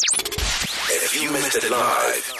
If you missed it live,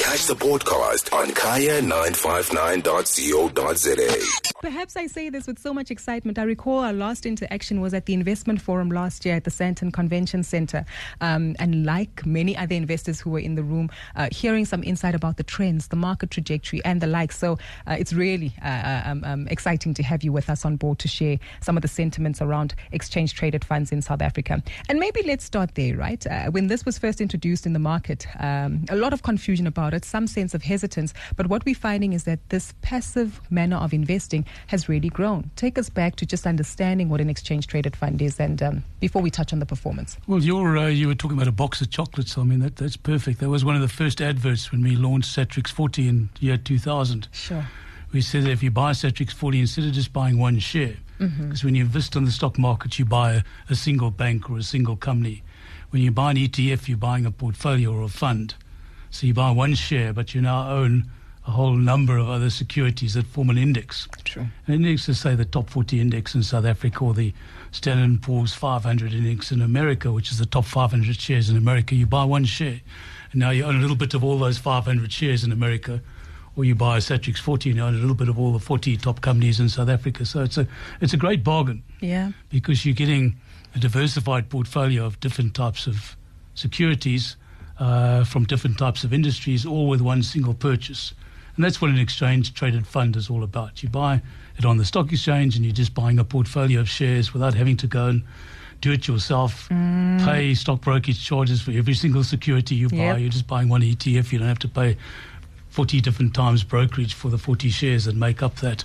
catch the podcast on kaya959.co.za. Perhaps I say this with so much excitement. I recall our last interaction was at the Investment Forum last year at the Sandton Convention Center. Um, and like many other investors who were in the room, uh, hearing some insight about the trends, the market trajectory, and the like. So uh, it's really uh, uh um, um, exciting to have you with us on board to share some of the sentiments around exchange traded funds in South Africa. And maybe let's start there, right? Uh, when this was first introduced in the market, um, a lot of confusion about it, some sense of hesitance. But what we're finding is that this passive manner of investing has really grown. Take us back to just understanding what an exchange traded fund is, and um, before we touch on the performance. Well, you're, uh, you were talking about a box of chocolates. I mean, that, that's perfect. That was one of the first adverts when we launched Satrix 40 in year 2000. Sure. We said that if you buy Satrix 40, instead of just buying one share, because mm-hmm. when you invest on the stock market, you buy a, a single bank or a single company. When you buy an ETF, you're buying a portfolio or a fund. So you buy one share, but you now own a whole number of other securities that form an index. True. An index is, say, the top 40 index in South Africa or the Standard & Poor's 500 index in America, which is the top 500 shares in America. You buy one share, and now you own a little bit of all those 500 shares in America, or you buy a Satrix 40 and you own a little bit of all the 40 top companies in South Africa. So it's a, it's a great bargain. Yeah. Because you're getting a diversified portfolio of different types of securities uh, from different types of industries, all with one single purchase. And that's what an exchange traded fund is all about. You buy it on the stock exchange and you're just buying a portfolio of shares without having to go and do it yourself, mm. pay stock brokerage charges for every single security you buy. Yep. You're just buying one ETF. You don't have to pay 40 different times brokerage for the 40 shares that make up that.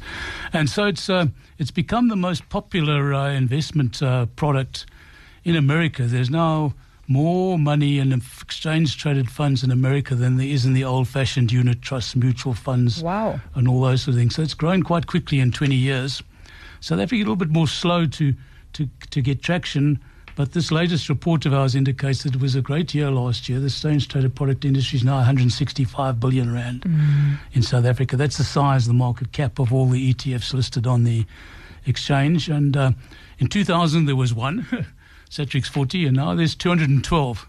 And so it's, uh, it's become the most popular uh, investment uh, product in America. There's now more money in exchange traded funds in America than there is in the old fashioned unit trusts, mutual funds, wow. and all those sort of things. So it's grown quite quickly in 20 years. South Africa a little bit more slow to, to, to get traction, but this latest report of ours indicates that it was a great year last year. The exchange traded product industry is now 165 billion rand mm. in South Africa. That's the size, of the market cap of all the ETFs listed on the exchange. And uh, in 2000, there was one. Satrix 40, and now there's 212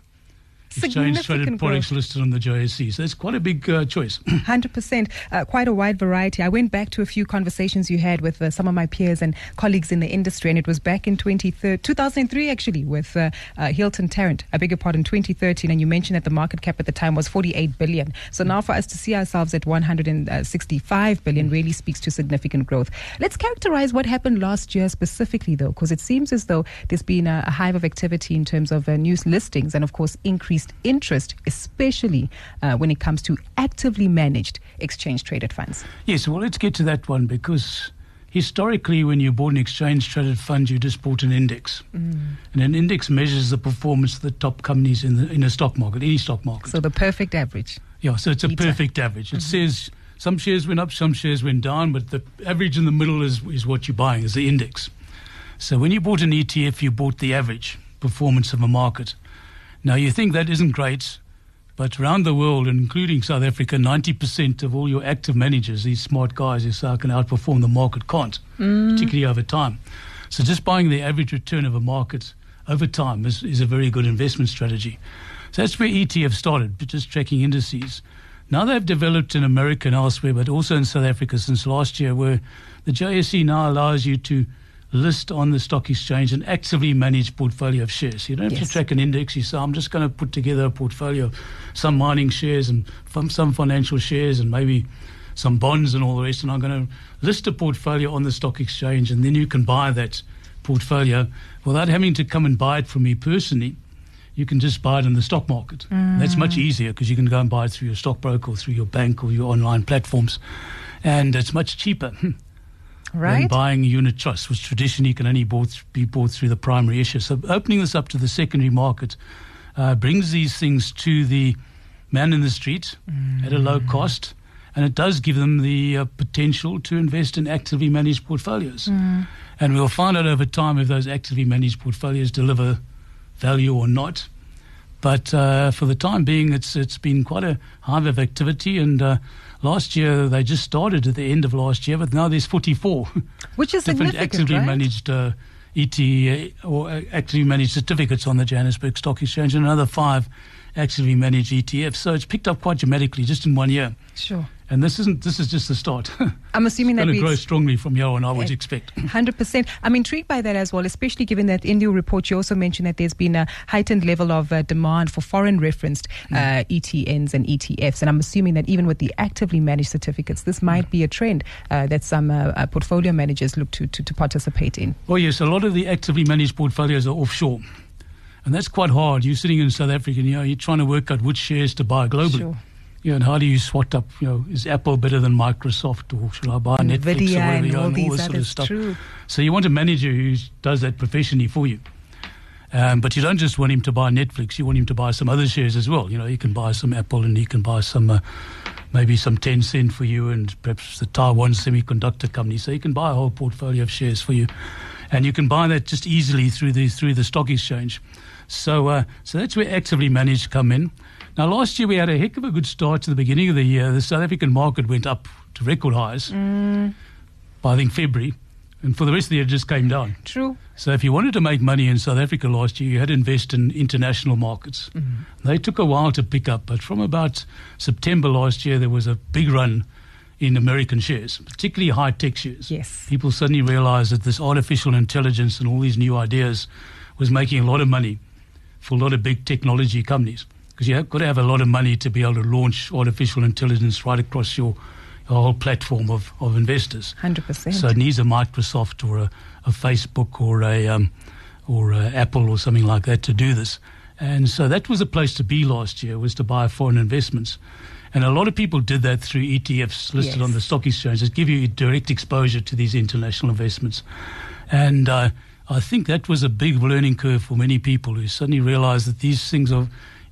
exchange traded products listed on the JSE. So that's quite a big uh, choice. 100%, uh, quite a wide variety. I went back to a few conversations you had with uh, some of my peers and colleagues in the industry, and it was back in 2003 actually with uh, uh, Hilton Tarrant. I beg your pardon, 2013, and you mentioned that the market cap at the time was 48 billion. So now for us to see ourselves at 165 billion really speaks to significant growth. Let's characterize what happened last year specifically, though, because it seems as though there's been a, a hive of activity in terms of uh, news listings and, of course, increased increased interest, especially uh, when it comes to actively managed exchange traded funds. Yes, well, let's get to that one because historically, when you bought an exchange traded fund, you just bought an index. Mm. And an index measures the performance of the top companies in, the, in a stock market, any stock market. So the perfect average. Yeah, so it's a perfect average. It mm-hmm. says some shares went up, some shares went down, but the average in the middle is, is what you're buying, is the index. So when you bought an ETF, you bought the average performance of a market. Now, you think that isn't great, but around the world, including South Africa, 90% of all your active managers, these smart guys who say, can outperform the market, can't, mm. particularly over time. So just buying the average return of a market over time is, is a very good investment strategy. So that's where ETF started, just tracking indices. Now they've developed in America and elsewhere, but also in South Africa since last year, where the JSE now allows you to list on the stock exchange an actively managed portfolio of shares. You don't have yes. to track an index. You say, I'm just going to put together a portfolio of some mining shares and some financial shares and maybe some bonds and all the rest. And I'm going to list a portfolio on the stock exchange, and then you can buy that portfolio without having to come and buy it from me personally. You can just buy it in the stock market. Mm. That's much easier because you can go and buy it through your stockbroker or through your bank or your online platforms. And it's much cheaper. right. buying unit trusts, which traditionally can only bought, be bought through the primary issue. So opening this up to the secondary market uh, brings these things to the man in the street mm. at a low cost, and it does give them the uh, potential to invest in actively managed portfolios. Mm. And we'll find out over time if those actively managed portfolios deliver value or not. But uh, for the time being, it's it's been quite a hive of activity, and uh, last year they just started at the end of last year, but now there's 44, which is different actively right? managed uh, ET uh, or uh, actively managed certificates on the Johannesburg Stock Exchange and another five actively managed ETFs. So it's picked up quite dramatically just in one year. Sure. And this isn't. This is just the start. I'm assuming that going to grow strongly from here on. I would expect. 100%. I'm intrigued by that as well, especially given that in your report you also mentioned that there's been a heightened level of uh, demand for foreign referenced uh, ETNs and ETFs. And I'm assuming that even with the actively managed certificates, this might be a trend uh, that some uh, uh, portfolio managers look to, to, to participate in. Oh yes, a lot of the actively managed portfolios are offshore, and that's quite hard. You're sitting in South Africa, and you know, you're trying to work out which shares to buy globally. Sure. You know, and how do you swat up? You know, is Apple better than Microsoft, or should I buy Netflix or whatever? and all and these this sort of stuff. True. So you want a manager who does that professionally for you. Um, but you don't just want him to buy Netflix. You want him to buy some other shares as well. You know, he can buy some Apple and he can buy some, uh, maybe some Tencent for you and perhaps the Taiwan semiconductor company. So you can buy a whole portfolio of shares for you, and you can buy that just easily through the through the stock exchange. So uh, so that's where actively managed come in. Now last year we had a heck of a good start to the beginning of the year. The South African market went up to record highs mm. by I think February, and for the rest of the year it just came down. True. So if you wanted to make money in South Africa last year, you had to invest in international markets. Mm. They took a while to pick up, but from about September last year, there was a big run in American shares, particularly high tech shares. Yes. People suddenly realized that this artificial intelligence and all these new ideas was making a lot of money for a lot of big technology companies. Because you've got to have a lot of money to be able to launch artificial intelligence right across your, your whole platform of, of investors. 100%. So it needs a Microsoft or a, a Facebook or a um, or a Apple or something like that to do this. And so that was a place to be last year was to buy foreign investments. And a lot of people did that through ETFs listed Yes. on the stock exchange that give you direct exposure to these international investments. And uh, I think that was a big learning curve for many people who suddenly realized that these things are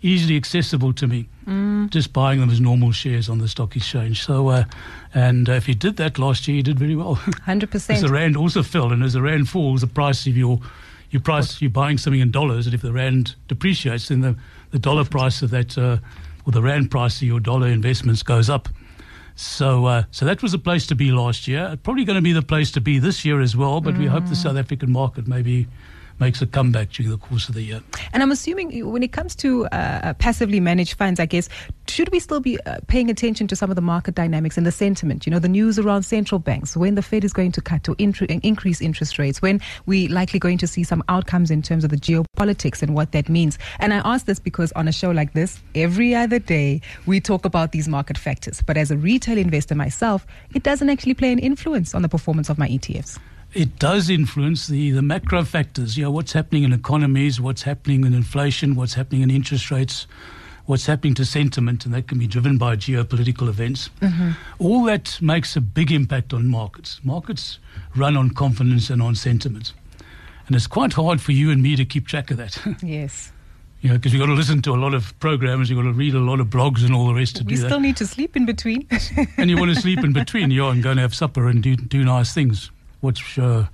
easily accessible to me, just buying them as normal shares on the stock exchange. So, uh, and uh, if you did that last year, you did very well. 100%. As the rand also fell, and as the rand falls, the price of your your price you're buying something in dollars, and if the rand depreciates, then the, the dollar price of that uh, or the rand price of your dollar investments goes up. So, uh, so that was a place to be last year. Probably going to be the place to be this year as well. But we hope the South African market maybe makes a comeback during the course of the year. And I'm assuming when it comes to uh, passively managed funds, I guess, should we still be uh, paying attention to some of the market dynamics and the sentiment? You know, the news around central banks, when the Fed is going to cut or intr- increase interest rates, when we likely going to see some outcomes in terms of the geopolitics and what that means. And I ask this because on a show like this, every other day we talk about these market factors. But as a retail investor myself, it doesn't actually play an influence on the performance of my ETFs. It does influence the, the macro factors. You know, what's happening in economies, what's happening in inflation, what's happening in interest rates, what's happening to sentiment, and that can be driven by geopolitical events. Mm-hmm. All that makes a big impact on markets. Markets run on confidence and on sentiment. And it's quite hard for you and me to keep track of that. Yes. you know, because you've got to listen to a lot of programs, you've got to read a lot of blogs and all the rest to We do that still need to sleep in between. and you want to sleep in between. You and go and have supper and do do nice things. Watch uh,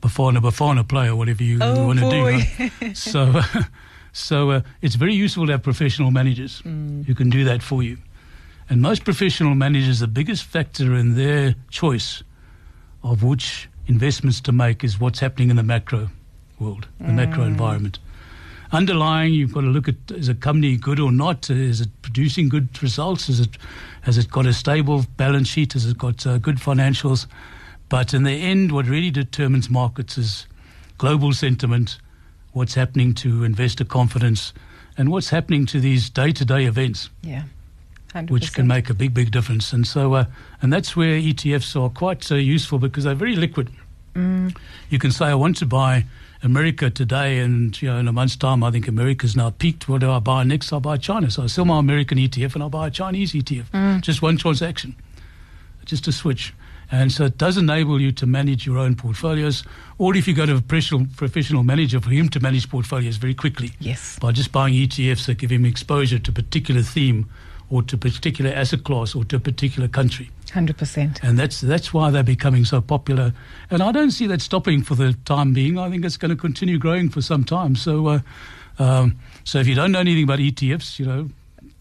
Bafana Bafana play or whatever you, Oh, want to do. right? so, so uh, it's very useful to have professional managers Mm. who can do that for you. And most professional managers, the biggest factor in their choice of which investments to make is what's happening in the macro world, the macro Mm. environment. Underlying, you've got to look at is a company good or not? Is it producing good results? Is it has it got a stable balance sheet? Has it got uh, good financials? But in the end, what really determines markets is global sentiment, what's happening to investor confidence, and what's happening to these day-to-day events yeah. 100%. which can make a big, big difference. And so, uh, and that's where ETFs are quite so useful because they're very liquid. Mm. You can say, I want to buy America today, and you know, in a month's time, I think America's now peaked. What do I buy next? I buy China. So I sell my American ETF and I buy a Chinese ETF. Mm. Just one transaction, just a switch. And so it does enable you to manage your own portfolios, or if you go to a professional, professional manager, for him to manage portfolios very quickly Yes. by just buying ETFs that give him exposure to a particular theme or to a particular asset class or to a particular country. 100%. And that's that's why they're becoming so popular. And I don't see that stopping for the time being. I think it's going to continue growing for some time. So, uh, um, so if you don't know anything about ETFs, you know,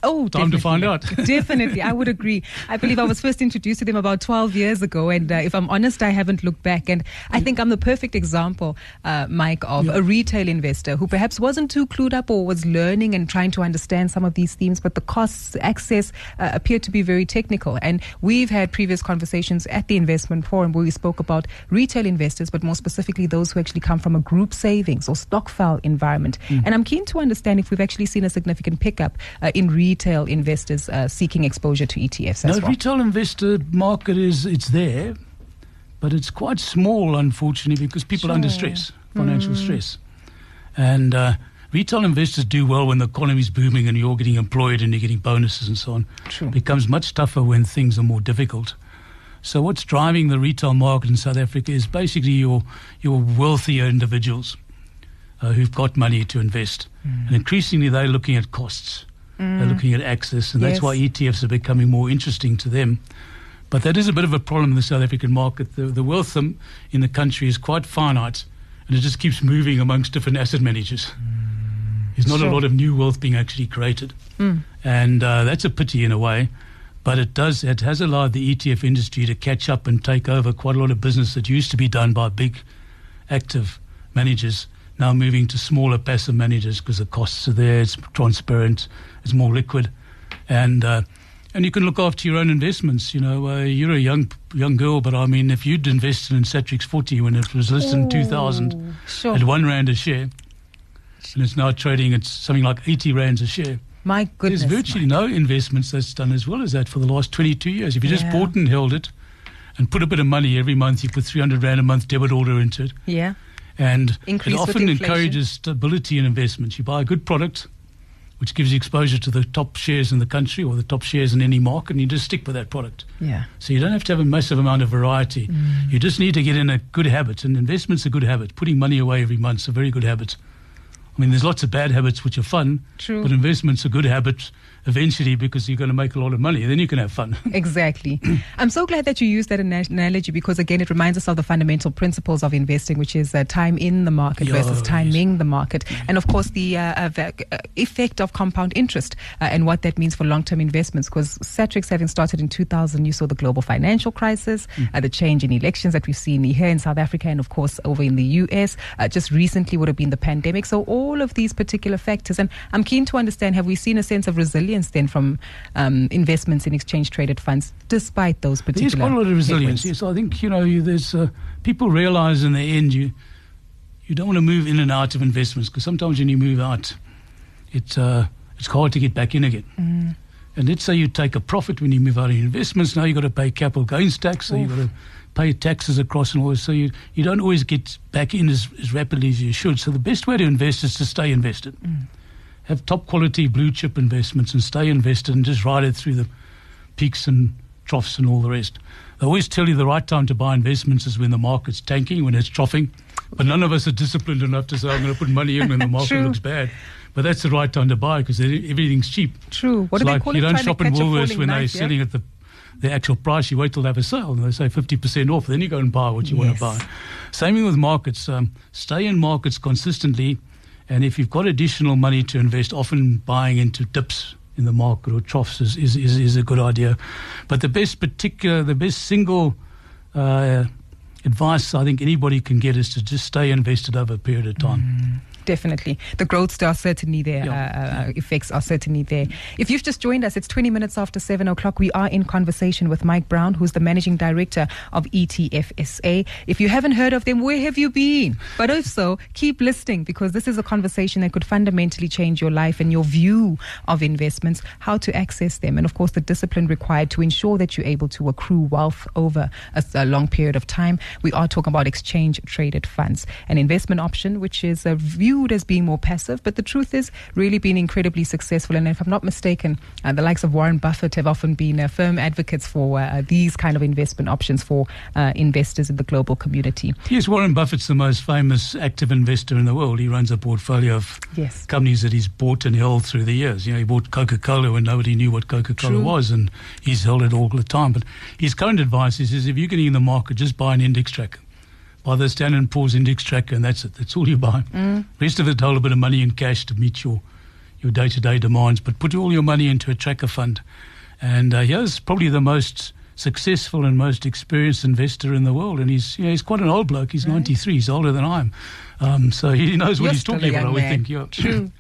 Oh, Time to find out. definitely, I would agree. I believe I was first introduced to them about 12 years ago, and uh, if I'm honest, I haven't looked back. And I think I'm the perfect example, uh, Mike, of Yeah. a retail investor who perhaps wasn't too clued up or was learning and trying to understand some of these themes, but the costs, access uh, appeared to be very technical. And we've had previous conversations at the investment forum where we spoke about retail investors, but more specifically those who actually come from a group savings or stokvel environment. Mm. And I'm keen to understand if we've actually seen a significant pickup uh, in retail investors uh, seeking exposure to ETFs No, well. retail investor market is it's there, but it's quite small, unfortunately, because people are under stress, financial stress, and uh, retail investors do well when the economy is booming and you're getting employed and you're getting bonuses and so on. True. It becomes much tougher when things are more difficult. So what's driving the retail market in South Africa is basically your your wealthier individuals uh, who've got money to invest, Mm. and increasingly they're looking at costs. They're looking at access, and that's why ETFs are becoming more interesting to them. But that is a bit of a problem in the South African market. The, the wealth in the country is quite finite, and it just keeps moving amongst different asset managers. There's not Sure. a lot of new wealth being actually created, Mm. and uh, that's a pity in a way. But it does it has allowed the ETF industry to catch up and take over quite a lot of business that used to be done by big, active managers. Now moving to smaller passive managers because the costs are there. It's transparent. It's more liquid, and uh, and you can look after your own investments. You know, uh, you're a young young girl, but I mean, if you'd invested in Satrix 40 when it was listed in 2000 Sure. at one rand a share, and it's now trading at something like 80 rands a share. My goodness. There's virtually no investments that's done as well as that for the last 22 years. If you just bought and held it and put a bit of money every month, you put 300 rand a month debit order into it, Yeah. And Increase it often encourages stability in investments. You buy a good product, which gives you exposure to the top shares in the country or the top shares in any market, and you just stick with that product. Yeah. So you don't have to have a massive amount of variety. Mm. You just need to get in a good habit, and investment's a good habit. Putting money away every month's a very good habit. I mean, there's lots of bad habits which are fun, True. but investment's a good habit eventually because you're going to make a lot of money. Then you can have fun. Exactly. I'm so glad that you used that analogy because, again, it reminds us of the fundamental principles of investing, which is uh, time in the market Yeah, versus yes. timing the market. And, of course, the uh, uh, uh, effect of compound interest uh, and what that means for long term investments. Because Satrix, having started in 2000, you saw the global financial crisis, uh, the change in elections that we've seen here in South Africa, and, of course, over in the US. Uh, just recently would have been the pandemic. So, all of these particular factors. And I'm keen to understand have we seen a sense of resilience then from um, investments in exchange traded funds despite those particular There's quite a lot of resilience. Yes, I think you know you, there's uh, people realize in the end you you don't want to move in and out of investments because sometimes when you move out, it's uh, it's hard to get back in again. Mm. And let's say you take a profit when you move out of investments. Now you've got to pay capital gains tax, so you've got to pay taxes across and all this. So you, you don't always get back in as, as rapidly as you should. So the best way to invest is to stay invested. Mm. Have top quality blue chip investments and stay invested and just ride it through the peaks and troughs and all the rest. They always tell you the right time to buy investments is when the market's tanking, when it's troughing. But none of us are disciplined enough to say, I'm going to put money in when the market looks bad. But that's the right time to buy because everything's cheap. True. What it's do they like call you it? don't shop in Woolworths when they're yeah? selling at the, the actual price. You wait till they have a sale and they say 50% off. Then you go and buy what you want to buy. Same thing with markets. Um, stay in markets consistently. And if you've got additional money to invest, often buying into dips in the market or troughs is, is, is, is a good idea. But the best particular, the best single uh, advice I think anybody can get is to just stay invested over a period of time. Definitely. The growths are certainly there. Yeah. Uh, uh, effects are certainly there. If you've just joined us, it's 20 minutes after 7 o'clock. We are in conversation with Mike Brown, who's the managing director of ETFSA. If you haven't heard of them, where have you been? But if so, keep listening because this is a conversation that could fundamentally change your life and your view of investments, how to access them, and of course, the discipline required to ensure that you're able to accrue wealth over a, a long period of time. We are talking about exchange traded funds, an investment option which is uh, viewed as being more passive, but the truth is really been incredibly successful. And if I'm not mistaken, uh, the likes of Warren Buffett have often been uh, firm advocates for uh, these kind of investment options for uh, investors in the global community. Yes, Warren Buffett's the most famous active investor in the world. He runs a portfolio of Yes. companies that he's bought and held through the years. You know, he bought Coca Cola when nobody knew what Coca Cola was, and he's held it all the time. But his current advice is, is if you're getting in the market, just buy an index tracker. Buy the Standard and Poor's index tracker, and that's it. That's all you buy. Mm. Rest of it, hold a bit of money in cash to meet your your day-to-day demands, but put all your money into a tracker fund. And uh, here's probably the most successful and most experienced investor in the world, and he's you know, he's quite an old bloke. He's right. 93. He's older than I am. Um, so he knows what You're he's talking about, I would think. Yeah. True.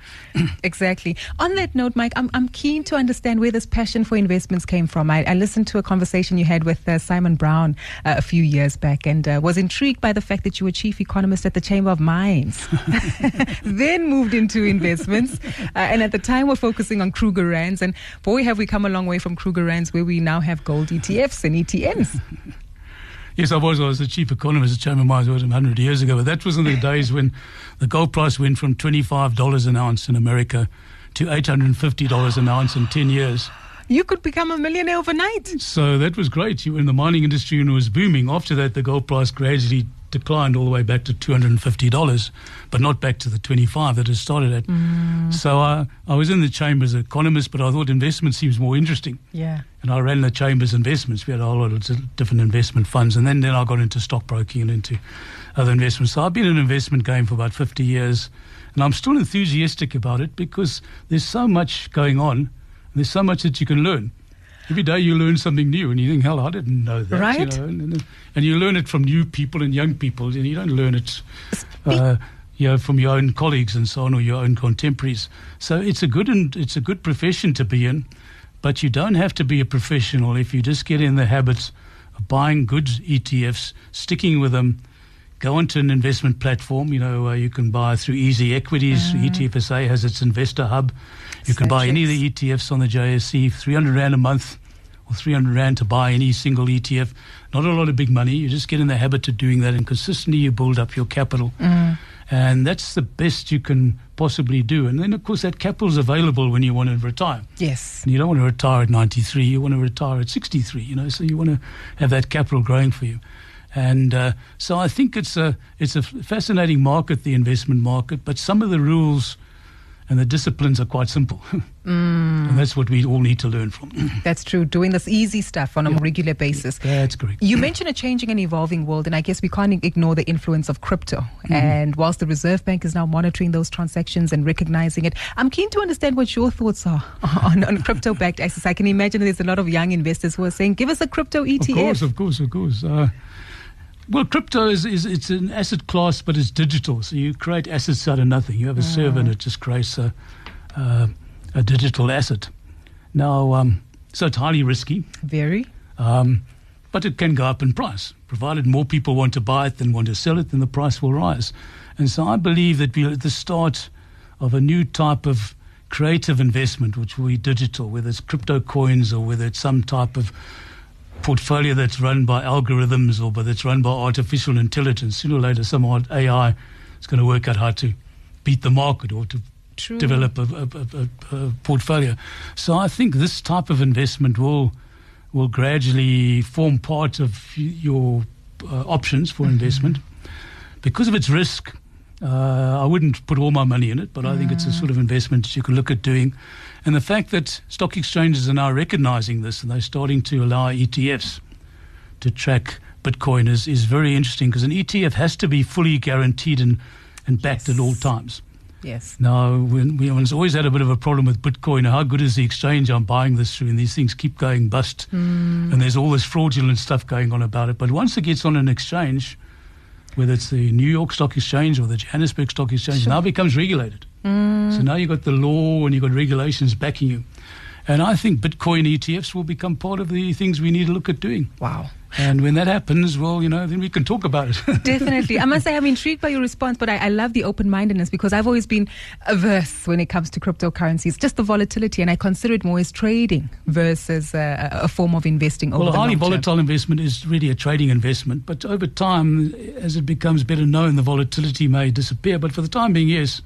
exactly. On that note, Mike, I'm, I'm keen to understand where this passion for investments came from. I, I listened to a conversation you had with uh, Simon Brown uh, a few years back and uh, was intrigued by the fact that you were chief economist at the Chamber of Mines, then moved into investments, uh, and at the time we're focusing on Kruger Rands. And boy, have we come a long way from Kruger Rands, where we now have gold ETFs and ETNs. Yes, I was. I was the chief economist at Chamber Mines 100 years ago, but that was in the days when the gold price went from $25 an ounce in America to $850 an ounce in 10 years. You could become a millionaire overnight. So that was great. You were in the mining industry and it was booming. After that, the gold price gradually declined all the way back to $250, but not back to the 25 that it started at. Mm. So uh, I was in the Chamber's as economist, but I thought investment seems more interesting. Yeah. And I ran the chamber's investments. We had a whole lot of different investment funds. And then, then I got into stockbroking and into other investments. So I've been in an investment game for about 50 years. And I'm still enthusiastic about it because there's so much going on. there's so much that you can learn every day you learn something new, and you think, hell, I didn't know that. Right. You know, and, and, you learn it from new people and young people, and you don't learn it. Uh, you know, from your own colleagues and so on, or your own contemporaries. So it's a good and it's a good profession to be in, but you don't have to be a professional if you just get in the habit of buying good ETFs, sticking with them, go onto an investment platform. You know, uh, you can buy through Easy Equities. Mm. ETFSA has its investor hub. You can buy any of the ETFs on the JSE, 300 Rand a month or 300 Rand to buy any single ETF. Not a lot of big money. You just get in the habit of doing that and consistently you build up your capital. Mm. And that's the best you can possibly do. And then, of course, that capital is available when you want to retire. Yes. And you don't want to retire at 93, you want to retire at 63, you know, so you want to have that capital growing for you. And uh, so I think it's a, it's a fascinating market, the investment market, but some of the rules – and the disciplines are quite simple. mm. And that's what we all need to learn from. that's true. Doing this easy stuff on a yeah. regular basis. Yeah, that's correct. You mentioned a changing and evolving world, and I guess we can't ignore the influence of crypto. Mm-hmm. And whilst the Reserve Bank is now monitoring those transactions and recognizing it, I'm keen to understand what your thoughts are on, on crypto backed assets. I can imagine there's a lot of young investors who are saying, give us a crypto ETF. Of course, of course, of course. Uh, well, crypto is, is it's an asset class, but it's digital. So you create assets out of nothing. You have a server, and it just creates a, a digital asset. Now, um, so it's highly risky. Very. Um, but it can go up in price, provided more people want to buy it than want to sell it. Then the price will rise. And so I believe that we're at the start of a new type of creative investment, which will be digital, whether it's crypto coins or whether it's some type of portfolio that's run by algorithms or that's run by artificial intelligence. Sooner or later, some AI is going to work out how to beat the market or to True. develop a, a, a, a, portfolio. So I think this type of investment will will gradually form part of your uh, options for mm-hmm. investment because of its risk. Uh, I wouldn't put all my money in it, but I think it's a sort of investment that you can look at doing. And the fact that stock exchanges are now recognizing this and they're starting to allow ETFs to track Bitcoin is, is very interesting because an ETF has to be fully guaranteed and, and backed yes. at all times. Yes. Now, when, we always had a bit of a problem with Bitcoin. How good is the exchange I'm buying this through? And these things keep going bust. Mm. And there's all this fraudulent stuff going on about it. But once it gets on an exchange, whether it's the New York Stock Exchange or the Johannesburg Stock Exchange, sure. now becomes regulated. Mm. So now you've got the law and you've got regulations backing you. And I think Bitcoin ETFs will become part of the things we need to look at doing. Wow. And when that happens, well, you know, then we can talk about it. Definitely. I must say, I'm intrigued by your response, but I, I love the open mindedness because I've always been averse when it comes to cryptocurrencies, just the volatility. And I consider it more as trading versus a, a form of investing. Well, a highly volatile investment is really a trading investment. But over time, as it becomes better known, the volatility may disappear. But for the time being, yes.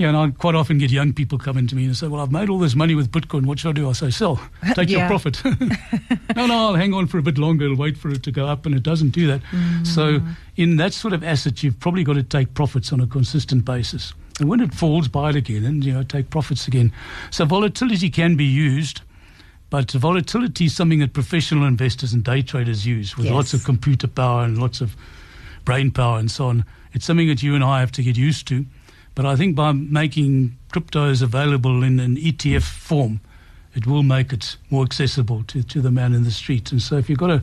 Yeah, and I quite often get young people coming to me and say, "Well, I've made all this money with Bitcoin. What should I do?" I say, "Sell, take your profit." no, no, I'll hang on for a bit longer. I'll wait for it to go up, and it doesn't do that. Mm. So, in that sort of asset, you've probably got to take profits on a consistent basis. And when it falls, buy it again, and you know, take profits again. So, volatility can be used. But volatility is something that professional investors and day traders use with yes. lots of computer power and lots of brain power and so on. It's something that you and I have to get used to But I think by making cryptos available in an ETF form, it will make it more accessible to, to the man in the street. And so if you've got a,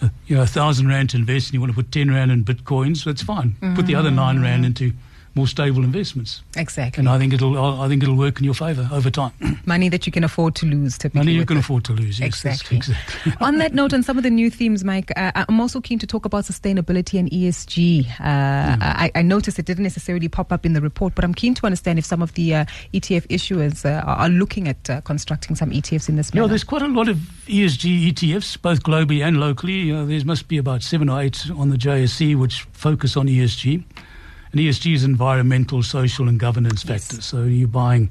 a you know a thousand rand to invest and you want to put ten rand in bitcoins, that's fine. Mm-hmm. Put the other nine rand into more stable investments. Exactly. And I think it'll I think it'll work in your favour over time. Money that you can afford to lose. Typically Money you can it. afford to lose. Yes, exactly. exactly. On that note, on some of the new themes, Mike, uh, I'm also keen to talk about sustainability and ESG. Uh, mm. I, I, noticed it didn't necessarily pop up in the report, but I'm keen to understand if some of the uh, ETF issuers uh, are looking at uh, constructing some ETFs in this manner. Yeah, there's quite a lot of ESG ETFs, both globally and locally. there must be about seven or eight on the JSE which focus on ESG. And ESG is environmental, social, and governance yes. factors. So you're buying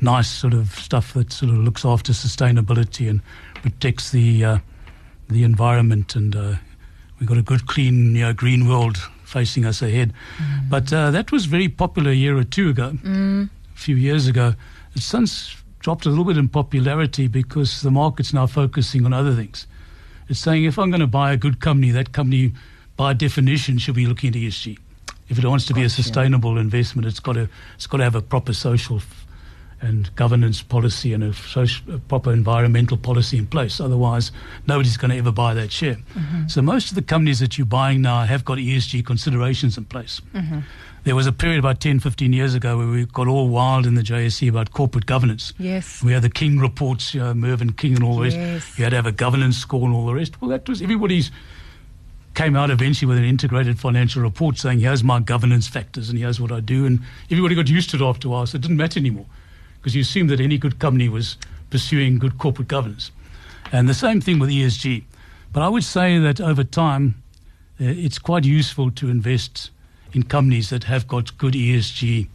nice sort of stuff that sort of looks after sustainability and protects the uh, the environment. And uh, we've got a good, clean, you know, green world facing us ahead. Mm. But uh, that was very popular a year or two ago, mm. a few years ago. It's since dropped a little bit in popularity because the market's now focusing on other things. It's saying if I'm going to buy a good company, that company, by definition, should be looking at ESG if it wants to be a sustainable investment, it's got to it's got to have a proper social and governance policy and a, social, a proper environmental policy in place. Otherwise, nobody's going to ever buy that share. Mm-hmm. So most of the companies that you're buying now have got ESG considerations in place. Mm-hmm. There was a period about 10, 15 years ago where we got all wild in the JSE about corporate governance. Yes. We had the King reports, you know, Mervyn King and all the yes. rest. You had to have a governance score and all the rest. Well, that was everybody's came out eventually with an integrated financial report saying, here's my governance factors and here's what I do. And everybody got used to it after a while, so it didn't matter anymore because you assumed that any good company was pursuing good corporate governance. And the same thing with ESG. But I would say that over time, uh, it's quite useful to invest in companies that have got good ESG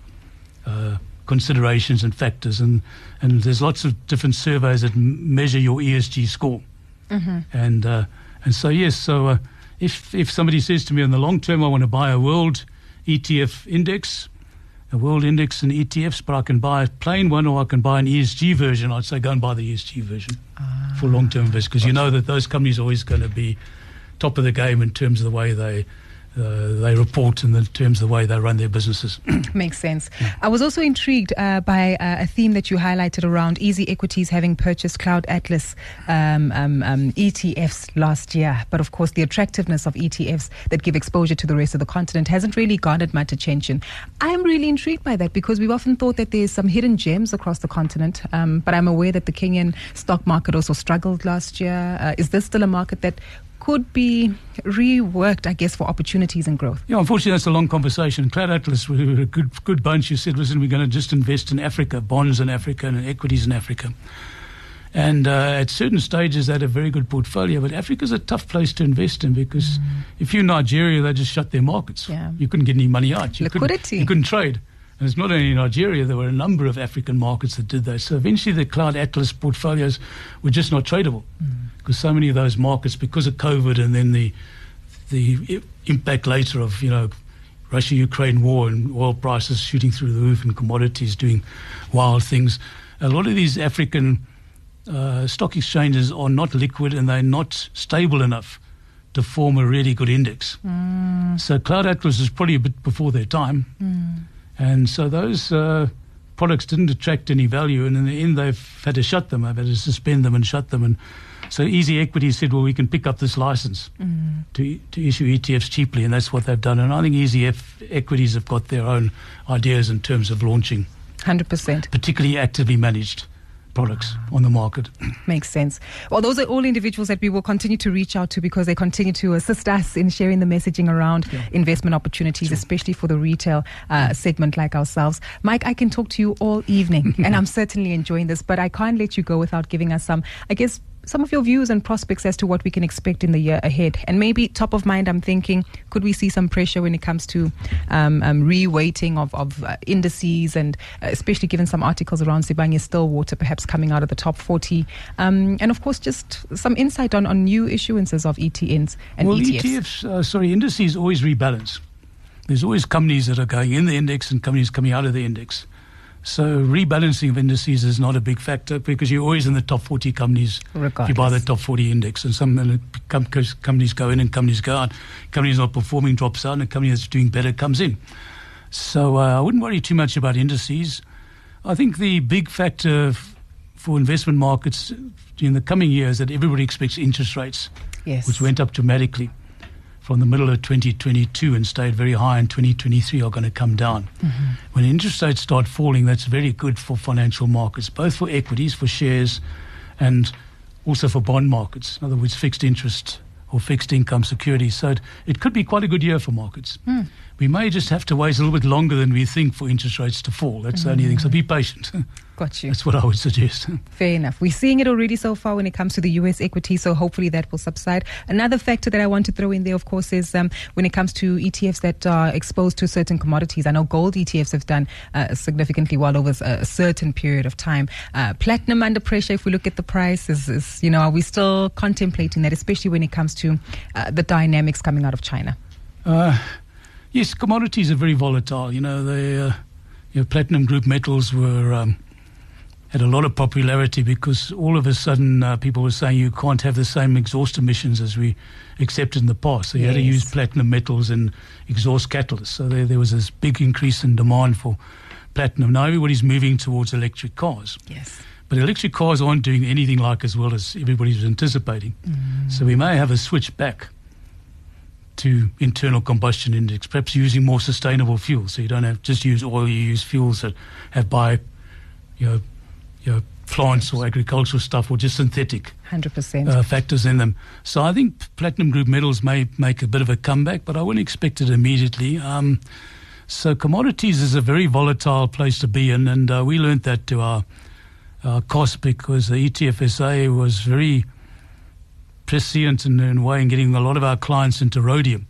uh, considerations and factors. And, and there's lots of different surveys that m- measure your ESG score. Mm-hmm. And, uh, and so, yes, so uh, if if somebody says to me in the long term, I want to buy a world ETF index, a world index and ETFs, but I can buy a plain one or I can buy an ESG version, I'd say go and buy the ESG version ah, for long term investors because you know that those companies are always going to be top of the game in terms of the way they uh, they report in the terms of the way they run their businesses. Makes sense. Yeah. I was also intrigued uh, by uh, a theme that you highlighted around Easy Equities having purchased Cloud Atlas um, um, um, ETFs last year. But of course, the attractiveness of ETFs that give exposure to the rest of the continent hasn't really garnered much attention. I'm really intrigued by that because we've often thought that there's some hidden gems across the continent. Um, but I'm aware that the Kenyan stock market also struggled last year. Uh, is this still a market that could be reworked, I guess, for opportunities and growth? Yeah, unfortunately, that's a long conversation. Cloud Atlas we were a good, good bunch. You said, listen, we're going to just invest in Africa, bonds in Africa, and equities in Africa. And uh, at certain stages, they had a very good portfolio. But Africa's a tough place to invest in because mm. if you're Nigeria, they just shut their markets. Yeah. You couldn't get any money out. You Liquidity. Couldn't, you couldn't trade. And it's not only Nigeria, there were a number of African markets that did that. So eventually the Cloud Atlas portfolios were just not tradable because mm. so many of those markets, because of COVID and then the, the impact later of, you know, Russia Ukraine war and oil prices shooting through the roof and commodities doing wild things, a lot of these African uh, stock exchanges are not liquid and they're not stable enough to form a really good index. Mm. So Cloud Atlas is probably a bit before their time. Mm. And so those uh, products didn't attract any value, and in the end, they've had to shut them. They've had to suspend them and shut them. And so Easy Equity said, well, we can pick up this license mm. to, to issue ETFs cheaply, and that's what they've done. And I think Easy F- Equities have got their own ideas in terms of launching. 100%. Particularly actively managed products on the market. Makes sense. Well, those are all individuals that we will continue to reach out to because they continue to assist us in sharing the messaging around yeah. investment opportunities, sure. especially for the retail uh, segment like ourselves. Mike, I can talk to you all evening, and I'm certainly enjoying this, but I can't let you go without giving us some, I guess, some of your views and prospects as to what we can expect in the year ahead. And maybe top of mind, I'm thinking, could we see some pressure when it comes to um, um, reweighting of, of uh, indices and uh, especially given some articles around Sibanye Stillwater perhaps coming out of the top 40? Um, and of course, just some insight on, on new issuances of ETNs and well, ETFs. ETFs, uh, sorry, indices always rebalance. There's always companies that are going in the index and companies coming out of the index. So rebalancing of indices is not a big factor because you're always in the top 40 companies Regardless. if you buy the top 40 index. And some companies go in and companies go out. Companies not performing drops out and a company that's doing better comes in. So uh, I wouldn't worry too much about indices. I think the big factor f- for investment markets in the coming years that everybody expects interest rates, Yes. which went up dramatically from the middle of 2022 and stayed very high in 2023, are going to come down. Mm-hmm. When interest rates start falling, that's very good for financial markets, both for equities, for shares, and also for bond markets. In other words, fixed interest or fixed income securities. So it, it could be quite a good year for markets. Hmm. We may just have to wait a little bit longer than we think for interest rates to fall. That's the only thing. So be patient. Got you. That's what I would suggest. Fair enough. We're seeing it already so far when it comes to the US equity, so hopefully that will subside. Another factor that I want to throw in there, of course, is um, when it comes to ETFs that are exposed to certain commodities. I know gold ETFs have done uh, significantly well over a certain period of time. Uh, platinum under pressure, if we look at the price, is, is, you know, are we still contemplating that, especially when it comes to uh, the dynamics coming out of China? Yes, commodities are very volatile. You know, they, uh, you know, platinum group metals were um, had a lot of popularity because all of a sudden uh, people were saying you can't have the same exhaust emissions as we accepted in the past. So you had to use platinum metals and exhaust catalysts. So there, there was this big increase in demand for platinum. Now everybody's moving towards electric cars. Yes. But electric cars aren't doing anything like as well as everybody was anticipating. So we may have a switch back to internal combustion index, perhaps using more sustainable fuels. So you don't have just use oil, you use fuels that have bio, you know, you know, plants or agricultural stuff or just synthetic 100%. uh, factors in them. So I think platinum group metals may make a bit of a comeback, but I wouldn't expect it immediately. Um, so commodities is a very volatile place to be in, and uh, we learned that to our, our cost because the ETFSA was very prescient in, in way in getting a lot of our clients into rhodium,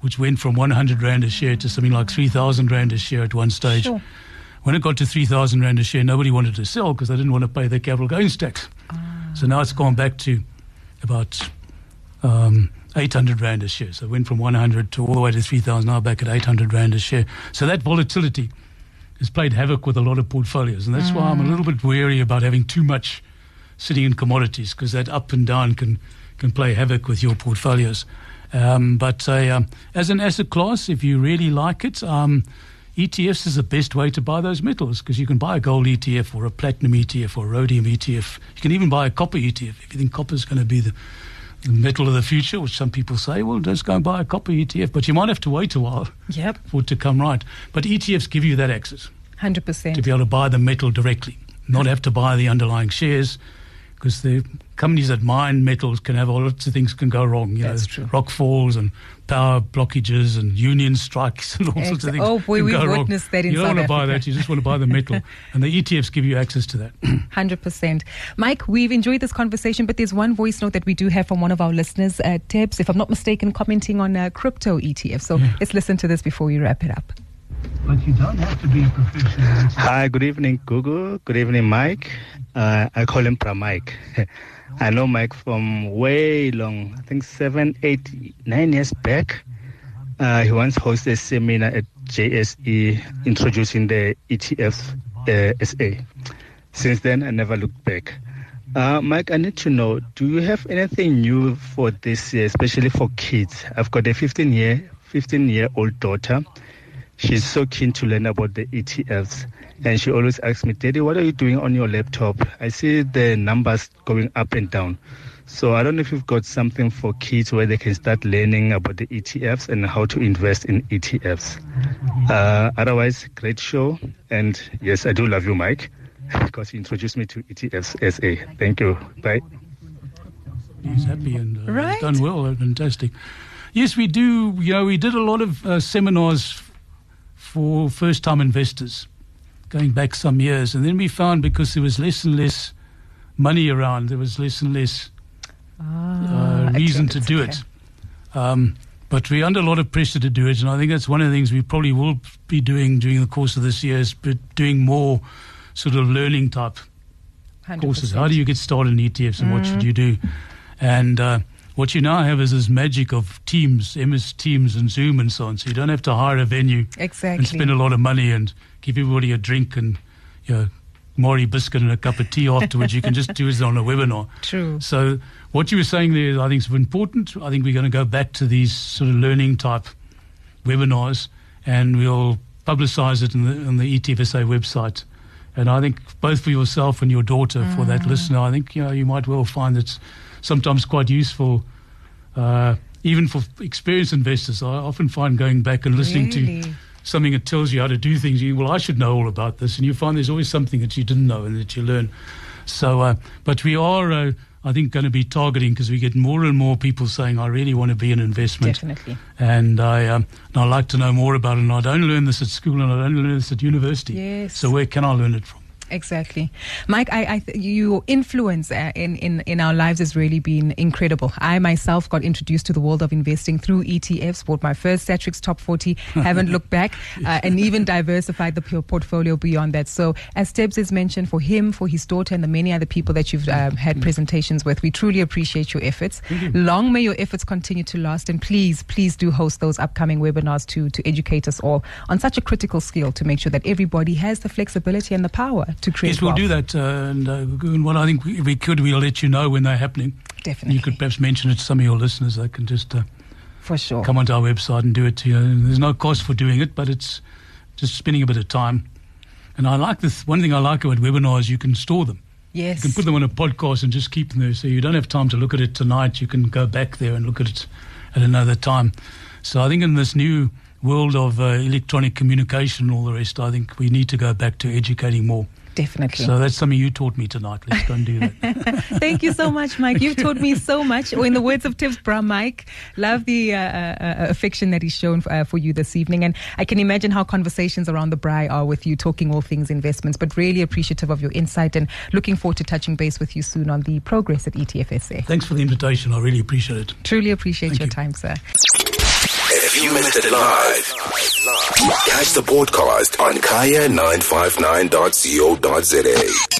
which went from 100 rand a share to something like 3,000 rand a share at one stage. Sure. When it got to 3,000 rand a share, nobody wanted to sell because they didn't want to pay their capital gains tax. So now it's gone back to about um, 800 rand a share. So it went from 100 to all the way to 3,000, now back at 800 rand a share. So that volatility has played havoc with a lot of portfolios. And that's why I'm a little bit wary about having too much sitting in commodities because that up and down can, can play havoc with your portfolios. Um, but uh, um, as an asset class, if you really like it, um, ETFs is the best way to buy those metals because you can buy a gold ETF or a platinum ETF or a rhodium ETF. You can even buy a copper ETF. If you think copper is going to be the, the metal of the future, which some people say, well, just go and buy a copper ETF. But you might have to wait a while Yep. for it to come right. But ETFs give you that access 100%. To be able to buy the metal directly, not have to buy the underlying shares, because the companies that mine metals can have all lots of things can go wrong. You That's know, true. rock falls and power blockages and union strikes and all sorts of things. oh, boy, can we've go wrong. witnessed that in You don't South want to buy that. You just want to buy the metal, and the ETFs give you access to that. Hundred percent, Mike. We've enjoyed this conversation, but there's one voice note that we do have from one of our listeners, uh, Tibbs, if I'm not mistaken, commenting on uh, crypto ETF. So Yeah. let's listen to this before we wrap it up. But you don't have to be a professional. Hi, good evening, Google. Good evening, Mike. Uh, I call him Pra Mike. I know Mike from way long, I think seven, eight, nine years back. Uh, he once hosted a seminar at JSE introducing the ETF uh, SA. Since then, I never looked back. Uh, Mike, I need to know, do you have anything new for this year, especially for kids? I've got a 15 year, 15 year old daughter. She's so keen to learn about the ETFs. And she always asks me, Daddy, what are you doing on your laptop? I see the numbers going up and down. So I don't know if you've got something for kids where they can start learning about the ETFs and how to invest in ETFs. Uh, otherwise, great show. And yes, I do love you, Mike, because you introduced me to ETFs SA. Thank you. Bye. He's happy and uh, Right. done well. Fantastic. Yes, we do. You know, we did a lot of uh, seminars for first-time investors going back some years, and then we found because there was less and less money around, there was less and less Ah, uh, reason to do Okay. it. Um, but we're under a lot of pressure to do it, and I think that's one of the things we probably will be doing during the course of this year is doing more sort of learning type 100%. courses. How do you get started in ETFs and what should you do? And uh, what you now have is this magic of Teams, MS Teams and Zoom and so on. So you don't have to hire a venue Exactly. and spend a lot of money and give everybody a drink and you know, Marie biscuit and a cup of tea afterwards. you can just do it on a webinar. True. So what you were saying there, I think, is important. I think we're going to go back to these sort of learning type webinars, and we'll publicise it on the, on the ETFSA website. And I think both for yourself and your daughter, for that Mm. listener, I think you know you might well find it's sometimes quite useful, uh, even for experienced investors. I often find going back and listening to something that tells you how to do things. You well, I should know all about this, and you find there's always something that you didn't know and that you learn. So, uh, but we are, uh, I think, going to be targeting because we get more and more people saying, "I really want to be an investment." Definitely. and I um, and I like to know more about it. And I don't learn this at school, and I don't learn this at university. Yes. So where can I learn it from? Exactly, Mike. I, I th- your influence uh, in, in in our lives has really been incredible. I myself got introduced to the world of investing through ETFs. Bought my first Satrix Top 40. Haven't looked back, uh, and even diversified the portfolio beyond that. So, as Tibbs has mentioned, for him, for his daughter, and the many other people that you've um, had presentations with, we truly appreciate your efforts. Long may your efforts continue to last, and please, please do host those upcoming webinars to to educate us all on such a critical skill to make sure that everybody has the flexibility and the power to create. Yes, we'll wealth. do that. Uh, and, uh, and what I think we- if we could, we'll let you know when they're happening. Definitely. You could perhaps mention it to some of your listeners. They can just uh, for sure. come onto our website and do it. To you. There's no cost for doing it, but it's just spending a bit of time. And I like this. One thing I like about webinars, you can store them. Yes. You can put them on a podcast and just keep them there. So you don't have time to look at it tonight. You can go back there and look at it at another time. So I think in this new world of uh, electronic communication and all the rest, I think we need to go back to educating more. Definitely. So that's something you taught me tonight. Let's go and do that. Thank you so much, Mike. You've taught me so much. Or in the words of Tibbs Bra, Mike, love the uh, uh, affection that he's shown uh, for you this evening. And I can imagine how conversations around the braai are with you, talking all things investments, but really appreciative of your insight and looking forward to touching base with you soon on the progress at ETFSA. Thanks for the invitation. I really appreciate it. Truly appreciate Thank your you. time, sir. If you missed it live, catch the broadcast on kaya959.co.za.